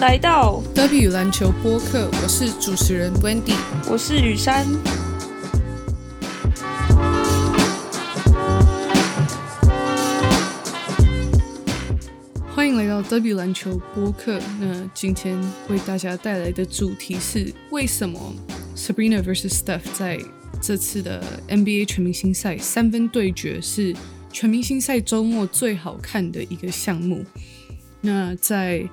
来到 W 篮球播客，我是主持人 Wendy，我是雨珊。欢迎来到 W 篮球播客。那今天为大家带来的主题是：为什么 Sabrina vs Steph 在这次的 NBA 全明星赛三分对决是全明星赛周末最好看的一个项目？那在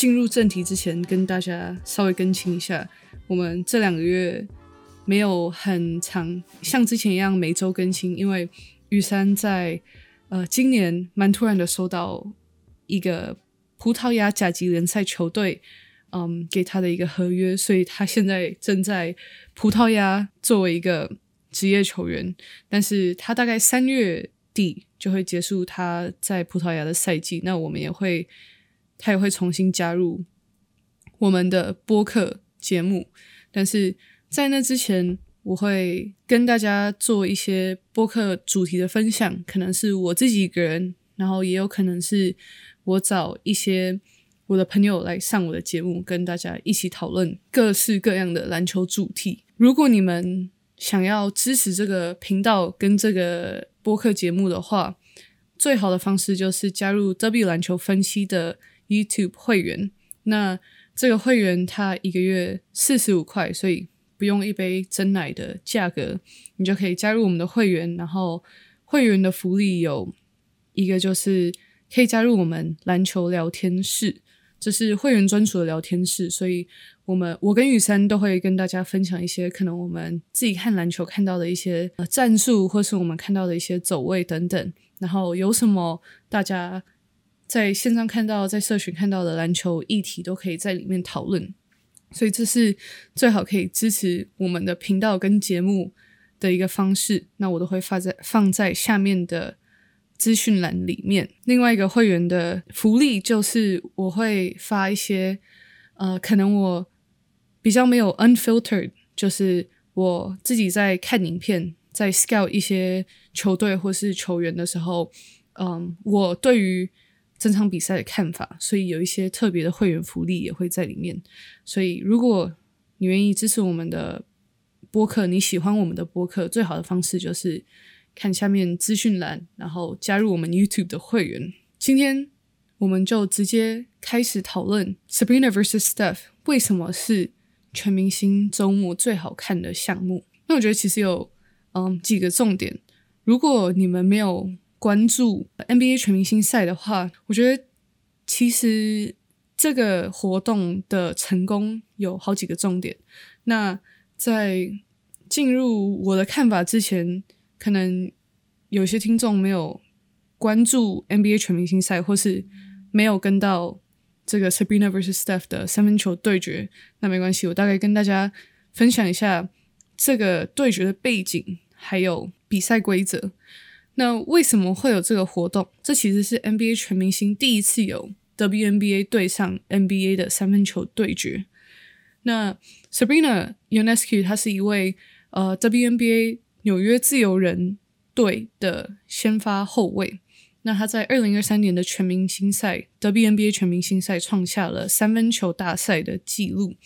进入正题之前，跟大家稍微更新一下，我们这两个月没有很长，像之前一样每周更新，因为玉山在呃今年蛮突然的收到。一个葡萄牙甲级联赛球队，嗯，给他的一个合约，所以他现在正在葡萄牙作为一个职业球员，但是他大概三月底就会结束他在葡萄牙的赛季，那我们也会，他也会重新加入我们的播客节目，但是在那之前，我会跟大家做一些播客主题的分享，可能是我自己一个人，然后也有可能是。我找一些我的朋友来上我的节目，跟大家一起讨论各式各样的篮球主题。如果你们想要支持这个频道跟这个播客节目的话，最好的方式就是加入 W 篮球分析的 YouTube 会员。那这个会员它一个月四十五块，所以不用一杯真奶的价格，你就可以加入我们的会员。然后会员的福利有一个就是。可以加入我们篮球聊天室，这是会员专属的聊天室，所以我们我跟雨珊都会跟大家分享一些可能我们自己看篮球看到的一些呃战术，或是我们看到的一些走位等等。然后有什么大家在线上看到、在社群看到的篮球议题，都可以在里面讨论。所以这是最好可以支持我们的频道跟节目的一个方式。那我都会发在放在下面的。资讯栏里面，另外一个会员的福利就是我会发一些，呃，可能我比较没有 unfiltered，就是我自己在看影片，在 scout 一些球队或是球员的时候，嗯，我对于整场比赛的看法，所以有一些特别的会员福利也会在里面。所以如果你愿意支持我们的播客，你喜欢我们的播客，最好的方式就是。看下面资讯栏，然后加入我们 YouTube 的会员。今天我们就直接开始讨论 Sabrina vs Steph 为什么是全明星周末最好看的项目。那我觉得其实有嗯几个重点。如果你们没有关注 NBA 全明星赛的话，我觉得其实这个活动的成功有好几个重点。那在进入我的看法之前。可能有些听众没有关注 NBA 全明星赛，或是没有跟到这个 Sabrina vs Steph 的三分球对决，那没关系，我大概跟大家分享一下这个对决的背景，还有比赛规则。那为什么会有这个活动？这其实是 NBA 全明星第一次有 WNBA 对上 NBA 的三分球对决。那 Sabrina u n e s c u 她是一位呃 WNBA。纽约自由人队的先发后卫，那他在二零二三年的全明星赛 WNBA 全明星赛创下了三分球大赛的纪录。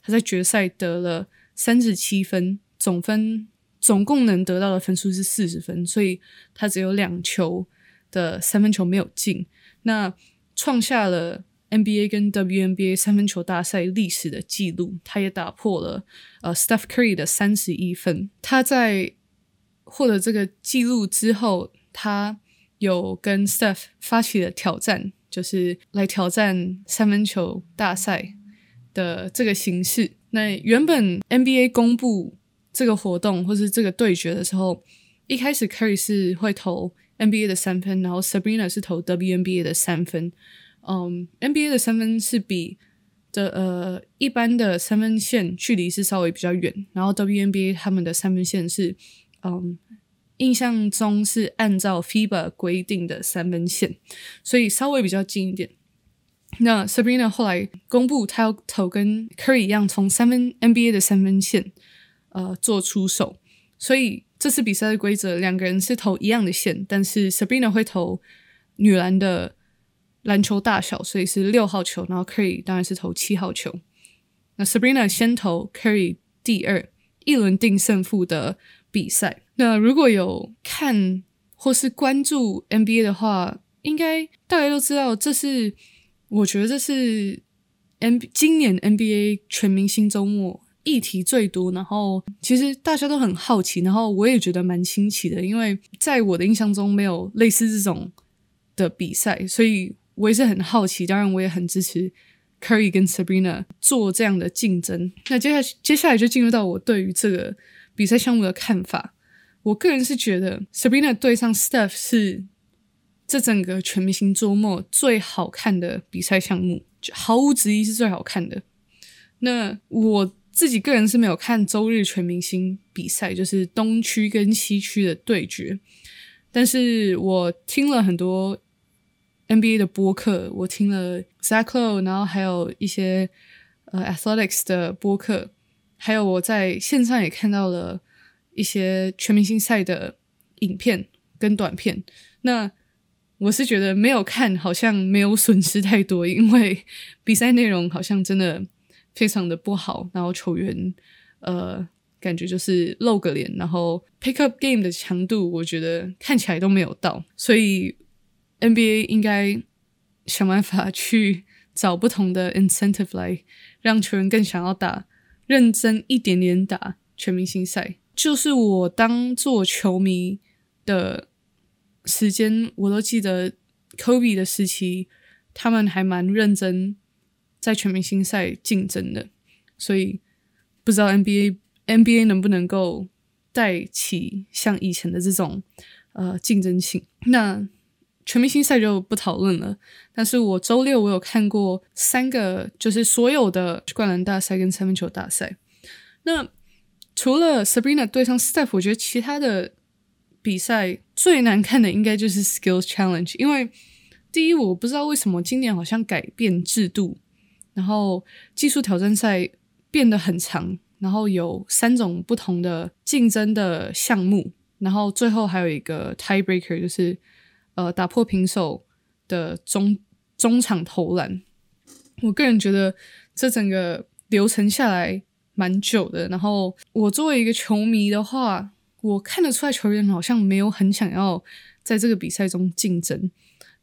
他在决赛得了三十七分，总分总共能得到的分数是四十分，所以他只有两球的三分球没有进，那创下了 NBA 跟 WNBA 三分球大赛历史的纪录。他也打破了呃 Steph Curry 的三十一分。他在获得这个记录之后，他有跟 Steph 发起了挑战，就是来挑战三分球大赛的这个形式。那原本 NBA 公布这个活动或是这个对决的时候，一开始 Curry 是会投 NBA 的三分，然后 Sabrina 是投 WNBA 的三分。嗯，NBA 的三分是比的呃一般的三分线距离是稍微比较远，然后 WNBA 他们的三分线是。嗯，印象中是按照 FIBA 规定的三分线，所以稍微比较近一点。那 Sabrina 后来公布，她要投跟 Curry 一样，从三分 NBA 的三分线呃做出手。所以这次比赛的规则，两个人是投一样的线，但是 Sabrina 会投女篮的篮球大小，所以是六号球，然后 Curry 当然是投七号球。那 Sabrina 先投，Curry 第二，一轮定胜负的比赛。那如果有看或是关注 NBA 的话，应该大家都知道，这是我觉得这是 N 今年 NBA 全明星周末议题最多，然后其实大家都很好奇，然后我也觉得蛮新奇的，因为在我的印象中没有类似这种的比赛，所以我也是很好奇。当然，我也很支持。Curry 跟 Sabrina 做这样的竞争，那接下接下来就进入到我对于这个比赛项目的看法。我个人是觉得 Sabrina 对上 Steph 是这整个全明星周末最好看的比赛项目，毫无质疑是最好看的。那我自己个人是没有看周日全明星比赛，就是东区跟西区的对决，但是我听了很多。NBA 的播客，我听了 Zacklow，然后还有一些呃 Athletics 的播客，还有我在线上也看到了一些全明星赛的影片跟短片。那我是觉得没有看好像没有损失太多，因为比赛内容好像真的非常的不好，然后球员呃感觉就是露个脸，然后 pick up game 的强度我觉得看起来都没有到，所以。NBA 应该想办法去找不同的 incentive 来让球员更想要打认真一点点打全明星赛。就是我当做球迷的时间，我都记得 Kobe 的时期，他们还蛮认真在全明星赛竞争的。所以不知道 NBA NBA 能不能够带起像以前的这种呃竞争性？那。全明星赛就不讨论了，但是我周六我有看过三个，就是所有的灌篮大赛跟三分球大赛。那除了 Sabrina 对上 Steph，我觉得其他的比赛最难看的应该就是 Skills Challenge，因为第一我不知道为什么今年好像改变制度，然后技术挑战赛变得很长，然后有三种不同的竞争的项目，然后最后还有一个 Tiebreaker，就是。呃，打破平手的中中场投篮，我个人觉得这整个流程下来蛮久的。然后我作为一个球迷的话，我看得出来球员好像没有很想要在这个比赛中竞争。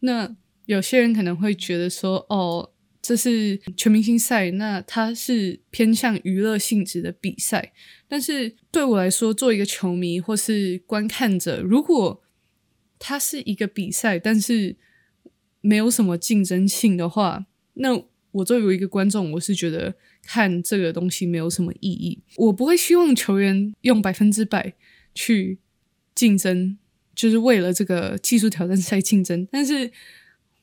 那有些人可能会觉得说，哦，这是全明星赛，那它是偏向娱乐性质的比赛。但是对我来说，做一个球迷或是观看者，如果它是一个比赛，但是没有什么竞争性的话，那我作为一个观众，我是觉得看这个东西没有什么意义。我不会希望球员用百分之百去竞争，就是为了这个技术挑战赛竞争。但是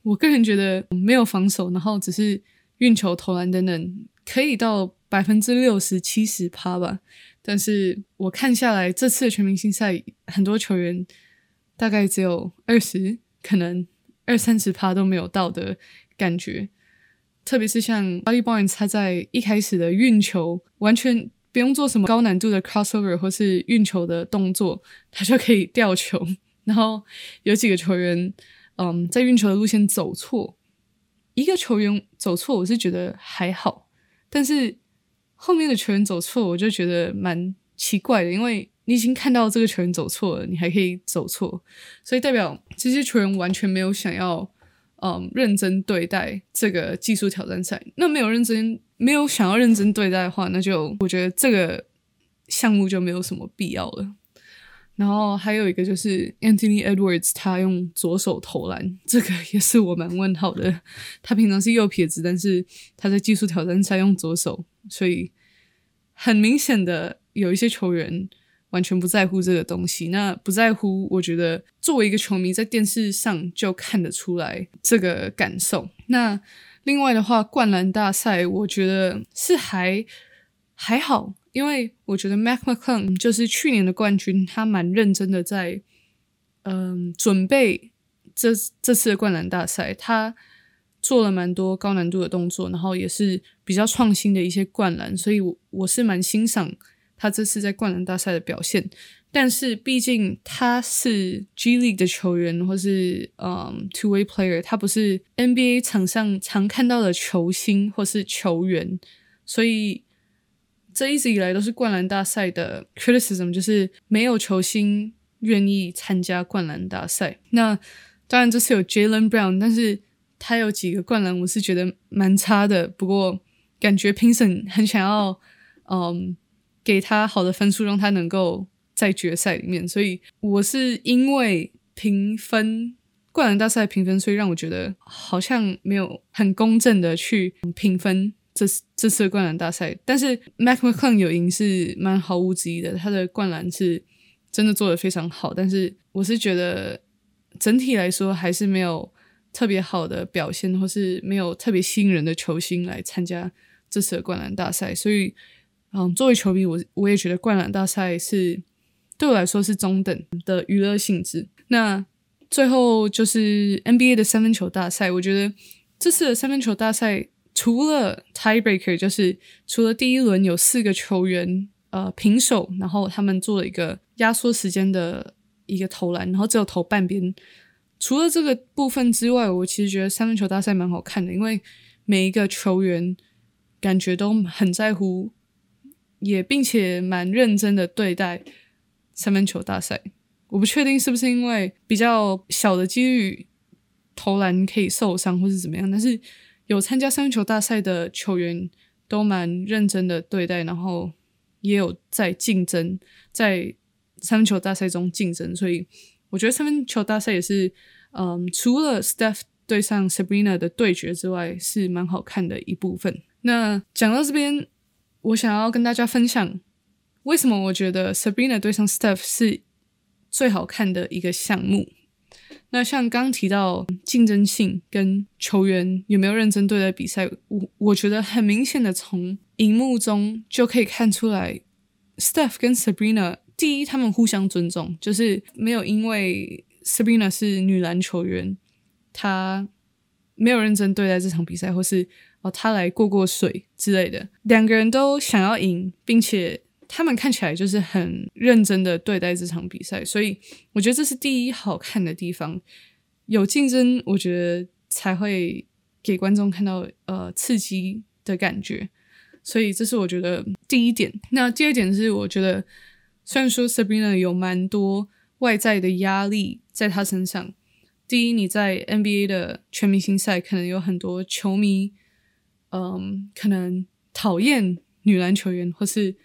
我个人觉得，没有防守，然后只是运球、投篮等等，可以到百分之六十七十趴吧。但是我看下来，这次的全明星赛，很多球员。大概只有二十，可能二三十趴都没有到的感觉。特别是像 Body Bones，他在一开始的运球完全不用做什么高难度的 crossover 或是运球的动作，他就可以吊球。然后有几个球员，嗯，在运球的路线走错，一个球员走错，我是觉得还好，但是后面的球员走错，我就觉得蛮奇怪的，因为。你已经看到这个球员走错了，你还可以走错，所以代表这些球员完全没有想要，嗯，认真对待这个技术挑战赛。那没有认真，没有想要认真对待的话，那就我觉得这个项目就没有什么必要了。然后还有一个就是 Anthony Edwards，他用左手投篮，这个也是我蛮问号的。他平常是右撇子，但是他在技术挑战赛用左手，所以很明显的有一些球员。完全不在乎这个东西，那不在乎，我觉得作为一个球迷，在电视上就看得出来这个感受。那另外的话，灌篮大赛，我觉得是还还好，因为我觉得 Mac McClung 就是去年的冠军，他蛮认真的在嗯准备这这次的灌篮大赛，他做了蛮多高难度的动作，然后也是比较创新的一些灌篮，所以我我是蛮欣赏。他这次在灌篮大赛的表现，但是毕竟他是 G League 的球员，或是嗯 Two Way Player，他不是 NBA 场上常看到的球星或是球员，所以这一直以来都是灌篮大赛的 criticism，就是没有球星愿意参加灌篮大赛。那当然这次有 Jalen Brown，但是他有几个灌篮我是觉得蛮差的，不过感觉评审很想要嗯给他好的分数，让他能够。在决赛里面，所以我是因为评分灌篮大赛评分，所以让我觉得好像没有很公正的去评分这这次的灌篮大赛。但是 Mac McClung 有赢是蛮毫无质疑的，他的灌篮是真的做的非常好。但是我是觉得整体来说还是没有特别好的表现，或是没有特别吸引人的球星来参加这次的灌篮大赛。所以，嗯，作为球迷，我我也觉得灌篮大赛是。对我来说是中等的娱乐性质。那最后就是 NBA 的三分球大赛，我觉得这次的三分球大赛除了 tiebreaker，就是除了第一轮有四个球员呃平手，然后他们做了一个压缩时间的一个投篮，然后只有投半边。除了这个部分之外，我其实觉得三分球大赛蛮好看的，因为每一个球员感觉都很在乎，也并且蛮认真的对待。三分球大赛，我不确定是不是因为比较小的几率投篮可以受伤，或是怎么样。但是有参加三分球大赛的球员都蛮认真的对待，然后也有在竞争，在三分球大赛中竞争。所以我觉得三分球大赛也是，嗯，除了 Steph 对上 Sabrina 的对决之外，是蛮好看的一部分。那讲到这边，我想要跟大家分享。为什么我觉得 Sabrina 对上 Steph 是最好看的一个项目？那像刚提到竞争性跟球员有没有认真对待比赛，我我觉得很明显的从荧幕中就可以看出来，Steph 跟 Sabrina 第一他们互相尊重，就是没有因为 Sabrina 是女篮球员，她没有认真对待这场比赛，或是哦她来过过水之类的，两个人都想要赢，并且。他们看起来就是很认真的对待这场比赛，所以我觉得这是第一好看的地方。有竞争，我觉得才会给观众看到呃刺激的感觉，所以这是我觉得第一点。那第二点是，我觉得虽然说 Sabrina 有蛮多外在的压力在她身上，第一，你在 NBA 的全明星赛可能有很多球迷，嗯，可能讨厌女篮球员，或是。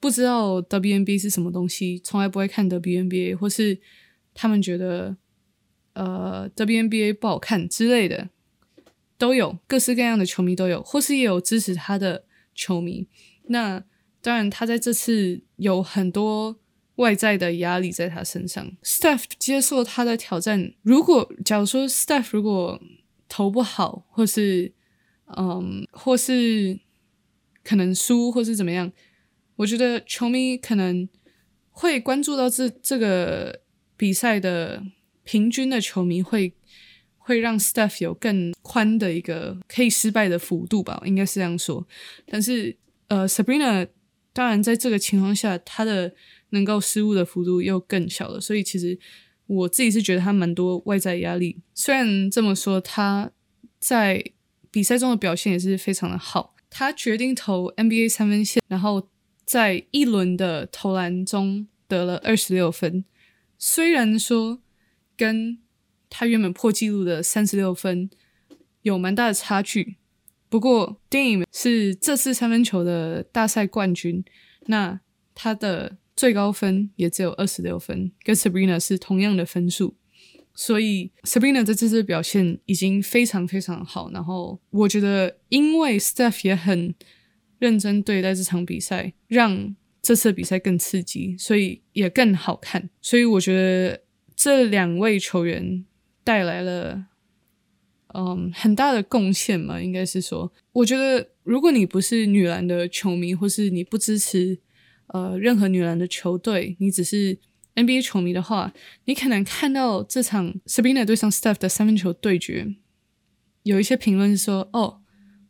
不知道 WNBA 是什么东西，从来不会看 WNBA，或是他们觉得呃 WNBA 不好看之类的，都有各式各样的球迷都有，或是也有支持他的球迷。那当然，他在这次有很多外在的压力在他身上。Staff 接受他的挑战，如果假如说 Staff 如果投不好，或是嗯，或是可能输，或是怎么样。我觉得球迷可能会关注到这这个比赛的平均的球迷会会让 Steph 有更宽的一个可以失败的幅度吧，应该是这样说。但是呃，Sabrina 当然在这个情况下，他的能够失误的幅度又更小了。所以其实我自己是觉得他蛮多外在压力。虽然这么说，他在比赛中的表现也是非常的好。他决定投 NBA 三分线，然后。在一轮的投篮中得了二十六分，虽然说跟他原本破纪录的三十六分有蛮大的差距，不过 Dame 是这次三分球的大赛冠军，那他的最高分也只有二十六分，跟 Sabrina 是同样的分数，所以 Sabrina 在这次表现已经非常非常好。然后我觉得，因为 Steph 也很。认真对待这场比赛，让这次比赛更刺激，所以也更好看。所以我觉得这两位球员带来了嗯很大的贡献嘛，应该是说，我觉得如果你不是女篮的球迷，或是你不支持呃任何女篮的球队，你只是 NBA 球迷的话，你可能看到这场 Sabina 对上 Steph 的三分球对决，有一些评论说，哦。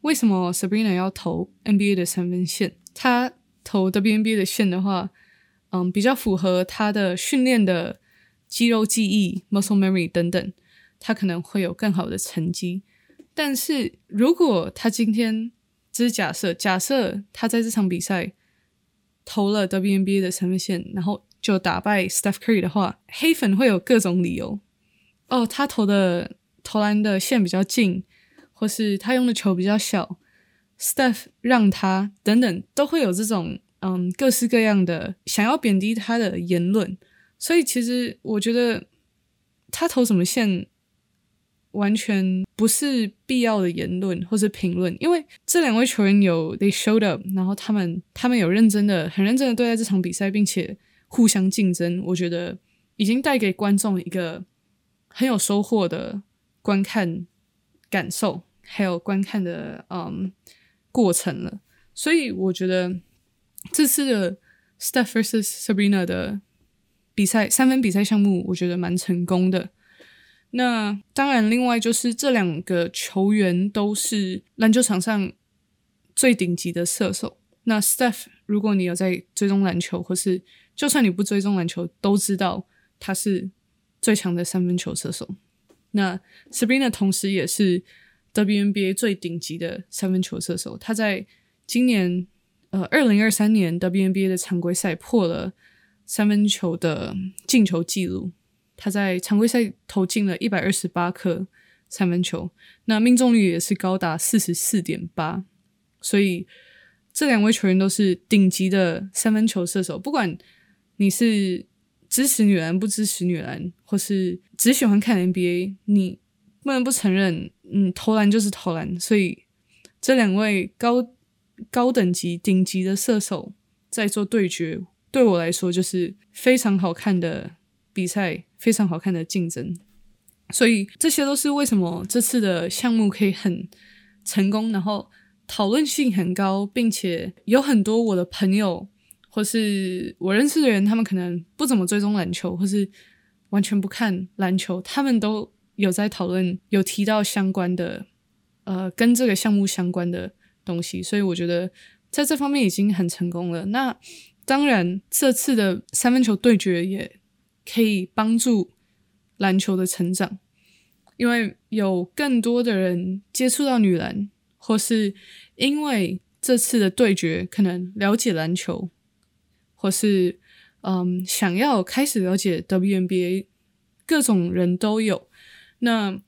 为什么 Sabrina 要投 NBA 的三分线？他投 WNBA 的线的话，嗯比较符合他的训练的肌肉记忆 （muscle memory） 等等，他可能会有更好的成绩。但是如果他今天只是假设，假设他在这场比赛投了 WNBA 的三分线，然后就打败 Steph Curry 的话，黑粉会有各种理由。哦，他投的投篮的线比较近，或是他用的球比较小，staff 让他等等，都会有这种嗯各式各样的想要贬低他的言论。所以其实我觉得他投什么线。完全不是必要的言论或是评论，因为这两位球员有 they showed up，然后他们他们有认真的、很认真的对待这场比赛，并且互相竞争，我觉得已经带给观众一个很有收获的观看感受，还有观看的嗯过程了。所以我觉得这次的 Steph vs Sabrina 的比赛三分比赛项目，我觉得蛮成功的。那当然，另外就是这两个球员都是篮球场上最顶级的射手。那 Steph，如果你有在追踪篮球，或是就算你不追踪篮球，都知道他是最强的三分球射手。那 Sabrina 同时也是 WNBA 最顶级的三分球射手。他在今年呃二零二三年 WNBA 的常规赛破了三分球的进球纪录。他在常规赛投进了一百二十八颗三分球，那命中率也是高达四十四点八，所以这两位球员都是顶级的三分球射手。不管你是支持女篮不支持女篮，或是只喜欢看 NBA，你不能不承认，嗯，投篮就是投篮。所以这两位高高等级顶级的射手在做对决，对我来说就是非常好看的。比赛非常好看的竞争，所以这些都是为什么这次的项目可以很成功，然后讨论性很高，并且有很多我的朋友或是我认识的人，他们可能不怎么追踪篮球，或是完全不看篮球，他们都有在讨论，有提到相关的呃跟这个项目相关的东西，所以我觉得在这方面已经很成功了。那当然，这次的三分球对决也。可以帮助篮球的成长，因为有更多的人接触到女篮，或是因为这次的对决可能了解篮球，或是嗯想要开始了解 WNBA，各种人都有。那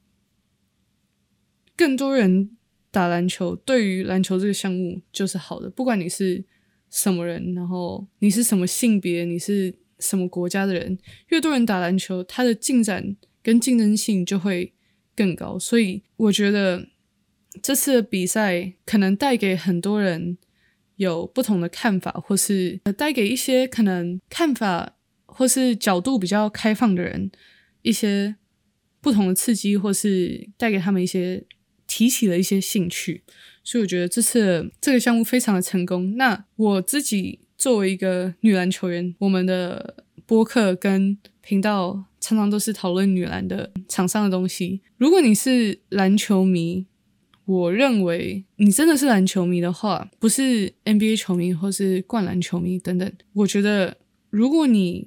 更多人打篮球，对于篮球这个项目就是好的。不管你是什么人，然后你是什么性别，你是。什么国家的人越多人打篮球，他的进展跟竞争性就会更高。所以我觉得这次的比赛可能带给很多人有不同的看法，或是带给一些可能看法或是角度比较开放的人一些不同的刺激，或是带给他们一些提起了一些兴趣。所以我觉得这次这个项目非常的成功。那我自己。作为一个女篮球员，我们的播客跟频道常常都是讨论女篮的场上的东西。如果你是篮球迷，我认为你真的是篮球迷的话，不是 NBA 球迷或是灌篮球迷等等。我觉得，如果你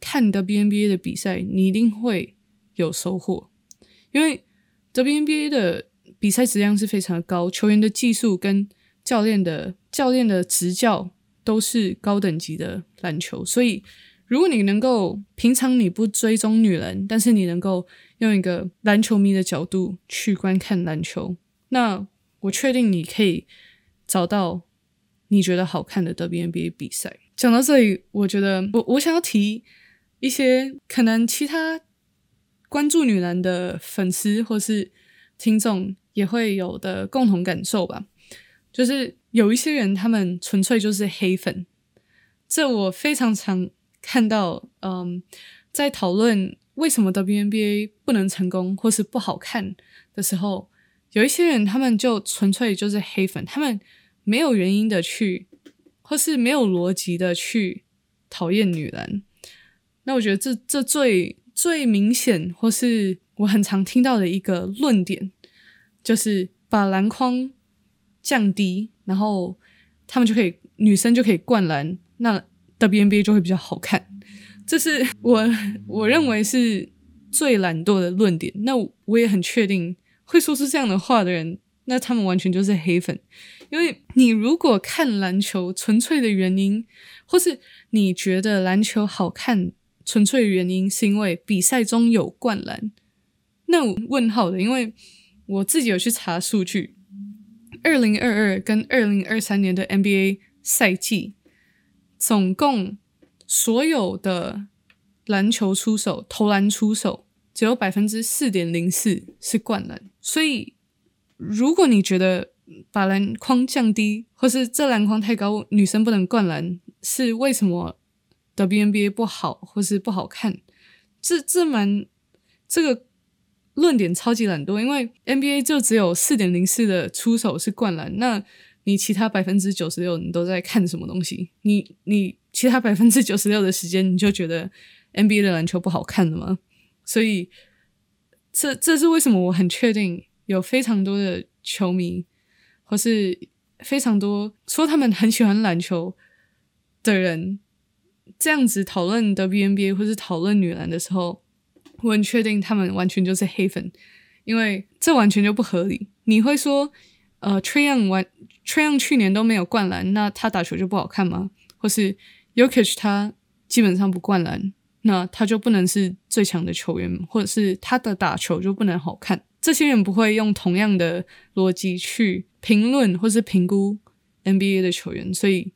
看 WNBA 的比赛，你一定会有收获，因为 WNBA 的比赛质量是非常的高，球员的技术跟教练的教练的执教。都是高等级的篮球，所以如果你能够平常你不追踪女篮，但是你能够用一个篮球迷的角度去观看篮球，那我确定你可以找到你觉得好看的 WNBA 比赛。讲到这里，我觉得我我想要提一些可能其他关注女篮的粉丝或是听众也会有的共同感受吧，就是。有一些人，他们纯粹就是黑粉，这我非常常看到。嗯，在讨论为什么 WNBA 不能成功或是不好看的时候，有一些人他们就纯粹就是黑粉，他们没有原因的去，或是没有逻辑的去讨厌女篮。那我觉得这这最最明显，或是我很常听到的一个论点，就是把篮筐降低。然后他们就可以，女生就可以灌篮，那 WNBA 就会比较好看。这是我我认为是最懒惰的论点。那我也很确定，会说出这样的话的人，那他们完全就是黑粉。因为你如果看篮球纯粹的原因，或是你觉得篮球好看纯粹的原因是因为比赛中有灌篮，那问号的。因为我自己有去查数据，二零二二跟二零二三年的 NBA 赛季，总共所有的篮球出手投篮出手只有百分之四点零四是灌篮，所以如果你觉得，把篮筐降低，或是这篮筐太高，女生不能灌篮，是为什么？WNBA 不好，或是不好看？这这蛮这个论点超级懒惰，因为 NBA 就只有四点零四的出手是灌篮，那你其他百分之九十六你都在看什么东西？你你其他百分之九十六的时间你就觉得 NBA 的篮球不好看了吗？所以这这是为什么？我很确定有非常多的球迷。或是非常多说他们很喜欢篮球的人，这样子讨论 WNBA 或是讨论女篮的时候，我很确定他们完全就是黑粉，因为这完全就不合理。你会说，呃 t r a y o n 完，Trion 去年都没有灌篮，那他打球就不好看吗？或是 Yokish 他基本上不灌篮，那他就不能是最强的球员，或者是他的打球就不能好看？这些人不会用同样的逻辑去评论或是评估 NBA 的球员，所以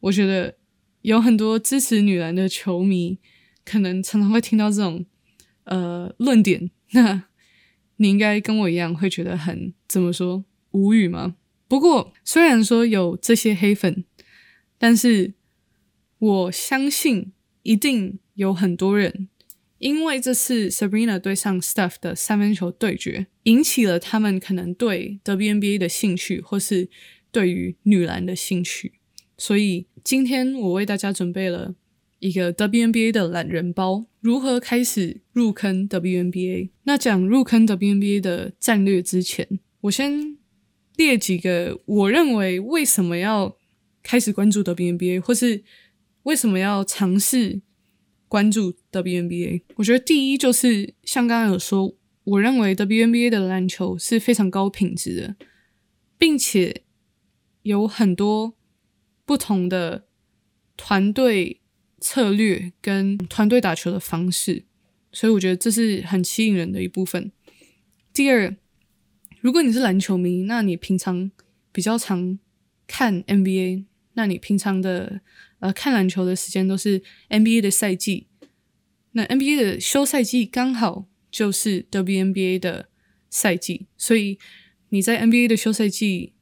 我觉得有很多支持女篮的球迷可能常常会听到这种呃论点。那你应该跟我一样会觉得很怎么说无语吗？不过虽然说有这些黑粉，但是我相信一定有很多人。因为这次 Sabrina 对上 Steph 的三分球对决，引起了他们可能对 WNBA 的兴趣，或是对于女篮的兴趣。所以今天我为大家准备了一个 WNBA 的懒人包，如何开始入坑 WNBA。那讲入坑 WNBA 的战略之前，我先列几个我认为为什么要开始关注 WNBA，或是为什么要尝试。关注 WNBA，我觉得第一就是像刚刚有说，我认为 WNBA 的篮球是非常高品质的，并且有很多不同的团队策略跟团队打球的方式，所以我觉得这是很吸引人的一部分。第二，如果你是篮球迷，那你平常比较常看 NBA，那你平常的。呃，看篮球的时间都是 NBA 的赛季，那 NBA 的休赛季刚好就是 WNBA 的赛季，所以你在 NBA 的休赛季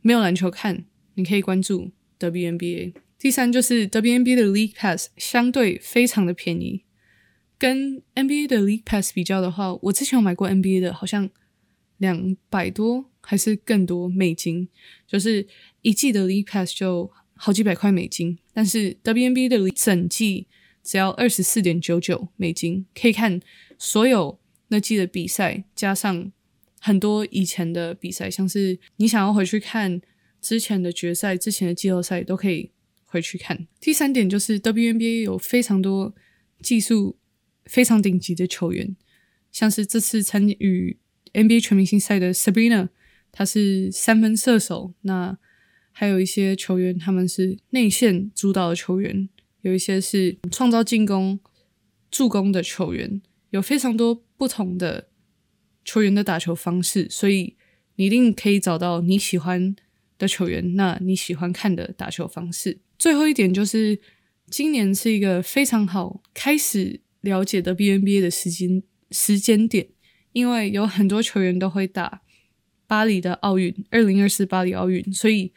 没有篮球看，你可以关注 WNBA。第三就是 WNBA 的 League Pass 相对非常的便宜，跟 NBA 的 League Pass 比较的话，我之前有买过 NBA 的，好像两百多还是更多美金，就是一季的 League Pass 就。好几百块美金，但是 WNBA 的整季只要二十四点九九美金，可以看所有那季的比赛，加上很多以前的比赛，像是你想要回去看之前的决赛、之前的季后赛，都可以回去看。第三点就是 WNBA 有非常多技术非常顶级的球员，像是这次参与 NBA 全明星赛的 Sabrina，她是三分射手，那。还有一些球员，他们是内线主导的球员，有一些是创造进攻、助攻的球员，有非常多不同的球员的打球方式，所以你一定可以找到你喜欢的球员，那你喜欢看的打球方式。最后一点就是，今年是一个非常好开始了解的 B N B A 的时间时间点，因为有很多球员都会打巴黎的奥运，二零二四巴黎奥运，所以。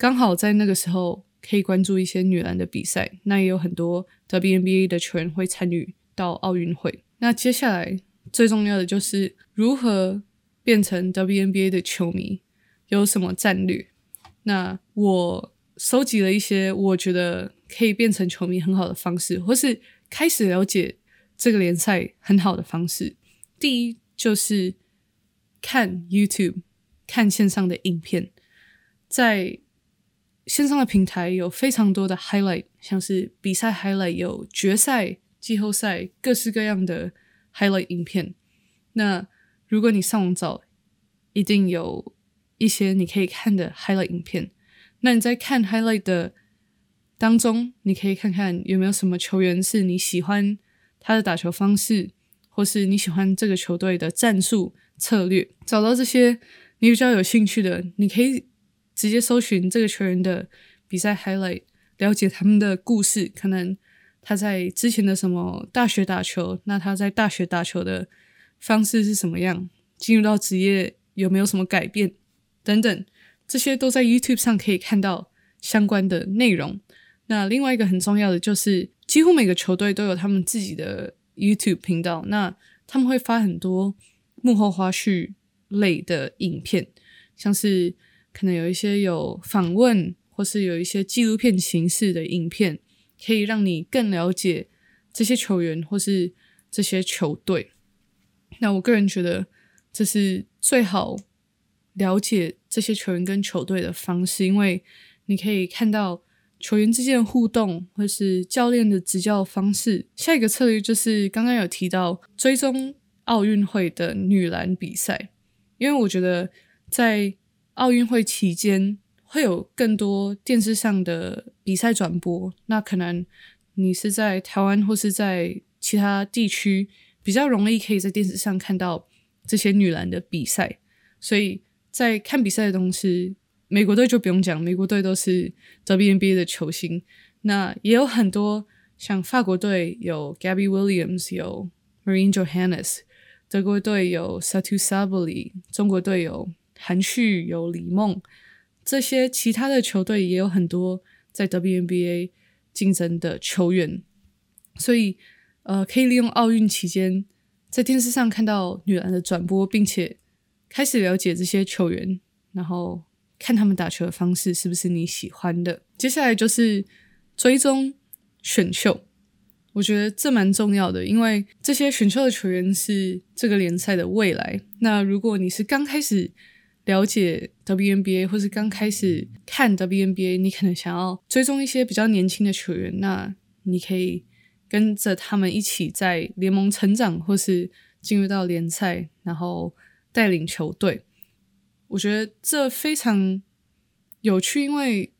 刚好在那个时候可以关注一些女篮的比赛，那也有很多 WNBA 的球员会参与到奥运会。那接下来最重要的就是如何变成 WNBA 的球迷，有什么战略？那我收集了一些我觉得可以变成球迷很好的方式，或是开始了解这个联赛很好的方式。第一就是看 YouTube，看线上的影片，在线上的平台有非常多的 highlight，像是比赛 highlight，有决赛、季后赛各式各样的 highlight 影片。那如果你上网找，一定有一些你可以看的 highlight 影片。那你在看 highlight 的当中，你可以看看有没有什么球员是你喜欢他的打球方式，或是你喜欢这个球队的战术策略。找到这些你比较有兴趣的，你可以直接搜寻这个球员的比赛 highlight，了解他们的故事。可能他在之前的什么大学打球，那他在大学打球的方式是什么样？进入到职业。有没有什么改变等等，这些都在 YouTube 上可以看到相关的内容。那另外一个很重要的就是，几乎每个球队都有他们自己的 YouTube 频道，那他们会发很多幕后花絮类的影片，像是可能有一些有访问，或是有一些纪录片形式的影片，可以让你更了解这些球员或是这些球队。那我个人觉得这是。最好了解这些球员跟球队的方式，因为你可以看到球员之间的互动，或是教练的执教方式。下一个策略就是刚刚有提到追踪奥运会的女篮比赛，因为我觉得在奥运会期间会有更多电视上的比赛转播。那可能你是在台湾或是在其他地区，比较容易可以在电视上看到。这些女篮的比赛，所以在看比赛的同时，美国队就不用讲，美国队都是 WNBA 的球星。那也有很多像法国队有 Gabby Williams，有 Marine Johannes，德国队有 Satu Sabally，中国队有韩旭，有李梦。这些其他的球队也有很多在 WNBA 竞争的球员，所以呃，可以利用奥运期间。在电视上看到女篮的转播，并且开始了解这些球员，然后看他们打球的方式是不是你喜欢的。接下来就是追踪选秀，我觉得这蛮重要的，因为这些选秀的球员是这个联赛的未来。那如果你是刚开始了解 WNBA，或是刚开始看 WNBA，你可能想要追踪一些比较年轻的球员，那你可以。跟着他们一起在联盟成长，或是进入到联赛，然后带领球队，我觉得这非常有趣。因为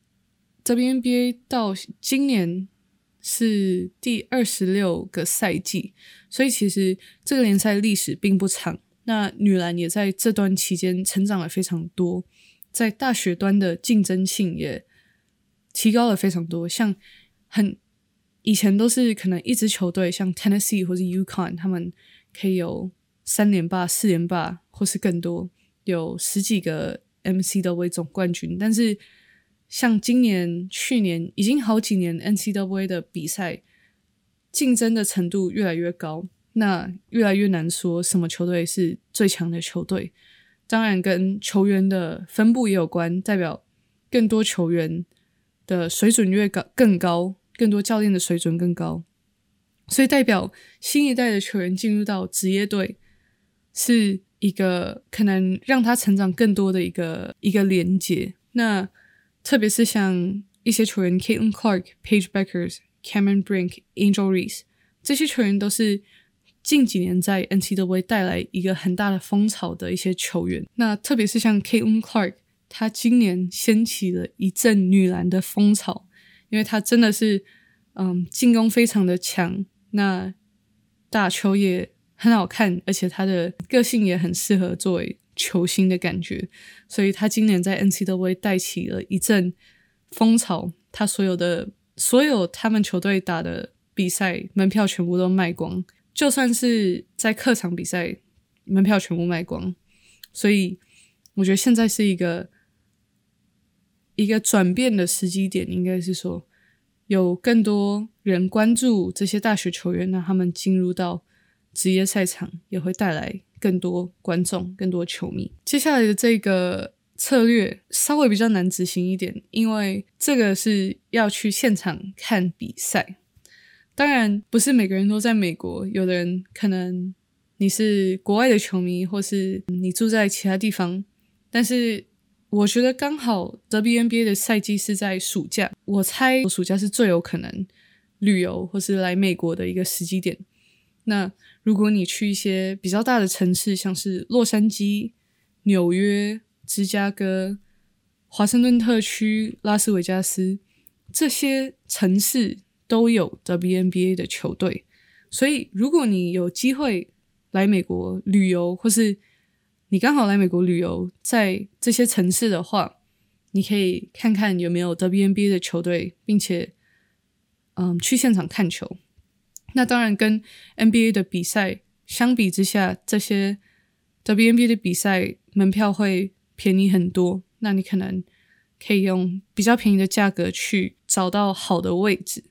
WNBA 到今年是第二十六个赛季，所以其实这个联赛历史并不长。那女篮也在这段期间成长了非常多，在大学端的竞争性也提高了非常多，像很。以前都是可能一支球队，像 Tennessee 或者 UConn，他们可以有三连霸、四连霸，或是更多，有十几个 MCW 总冠军。但是像今年、去年，已经好几年 NCW 的比赛竞争的程度越来越高，那越来越难说什么球队是最强的球队。当然，跟球员的分布也有关，代表更多球员的水准越高更高。更多教练的水准更高，所以代表新一代的球员进入到职业队，是一个可能让他成长更多的一个一个连接。那特别是像一些球员，Caitlin Clark、Page Beckers、Cameron Brink、Angel Reese 这些球员，都是近几年在 NCAA 带来一个很大的风潮的一些球员。那特别是像 Caitlin Clark，他今年掀起了一阵女篮的风潮。因为他真的是，嗯，进攻非常的强，那打球也很好看，而且他的个性也很适合作为球星的感觉，所以他今年在 NCAA 带起了一阵风潮，他所有的所有他们球队打的比赛门票全部都卖光，就算是在客场比赛门票全部卖光，所以我觉得现在是一个。一个转变的时机点，应该是说有更多人关注这些大学球员，让他们进入到职业赛场，也会带来更多观众、更多球迷。接下来的这个策略稍微比较难执行一点，因为这个是要去现场看比赛。当然，不是每个人都在美国，有的人可能你是国外的球迷，或是你住在其他地方，但是。我觉得刚好 WNBA 的赛季是在暑假，我猜暑假是最有可能旅游或是来美国的一个时机点。那如果你去一些比较大的城市，像是洛杉矶、纽约、芝加哥、华盛顿特区、拉斯维加斯这些城市都有 WNBA 的球队，所以如果你有机会来美国旅游，或是你刚好来美国旅游，在这些城市的话，你可以看看有没有 WNBA 的球队，并且，嗯，去现场看球。那当然，跟 NBA 的比赛相比之下，这些 WNBA 的比赛门票会便宜很多。那你可能可以用比较便宜的价格去找到好的位置，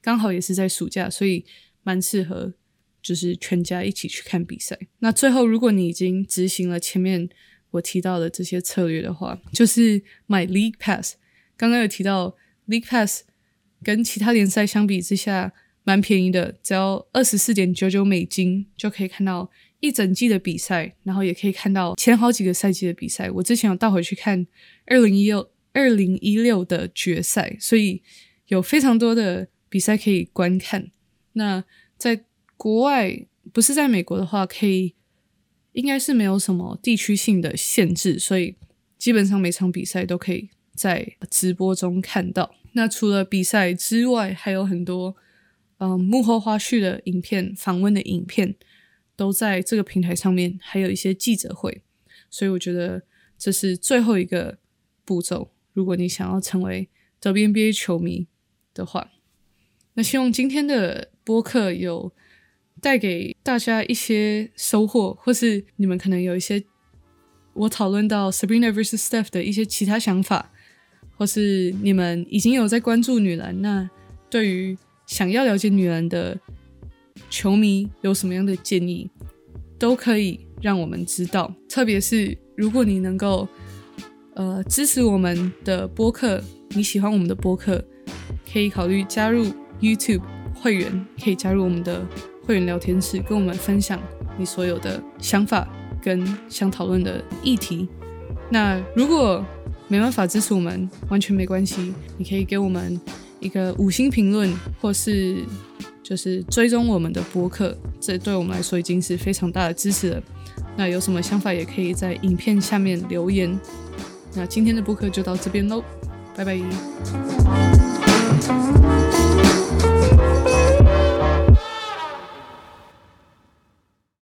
刚好也是在暑假，所以蛮适合。就是全家一起去看比赛。那最后，如果你已经执行了前面我提到的这些策略的话，就是买 League Pass。刚刚有提到 League Pass 跟其他联赛相比之下蛮便宜的，只要二十四点九九美金就可以看到一整季的比赛，然后也可以看到前好几个赛季的比赛。我之前有倒回去看二零一六二零一六的决赛，所以有非常多的比赛可以观看。那在国外不是在美国的话，可以应该是没有什么地区性的限制，所以基本上每场比赛都可以在直播中看到。那除了比赛之外，还有很多嗯幕后花絮的影片、访问的影片都在这个平台上面，还有一些记者会。所以我觉得这是最后一个步骤。如果你想要成为 WNBA 球迷的话，那希望今天的播客有。带给大家一些收获，或是你们可能有一些我讨论到 Sabrina vs Steph 的一些其他想法，或是你们已经有在关注女篮，那对于想要了解女篮的球迷有什么样的建议，都可以让我们知道。特别是如果你能够呃支持我们的播客，你喜欢我们的播客，可以考虑加入 YouTube 会员，可以加入我们的。会员聊天室，跟我们分享你所有的想法跟想讨论的议题。那如果没办法支持我们，完全没关系，你可以给我们一个五星评论，或是就是追踪我们的播客，这对我们来说已经是非常大的支持了。那有什么想法，也可以在影片下面留言。那今天的播客就到这边喽，拜拜。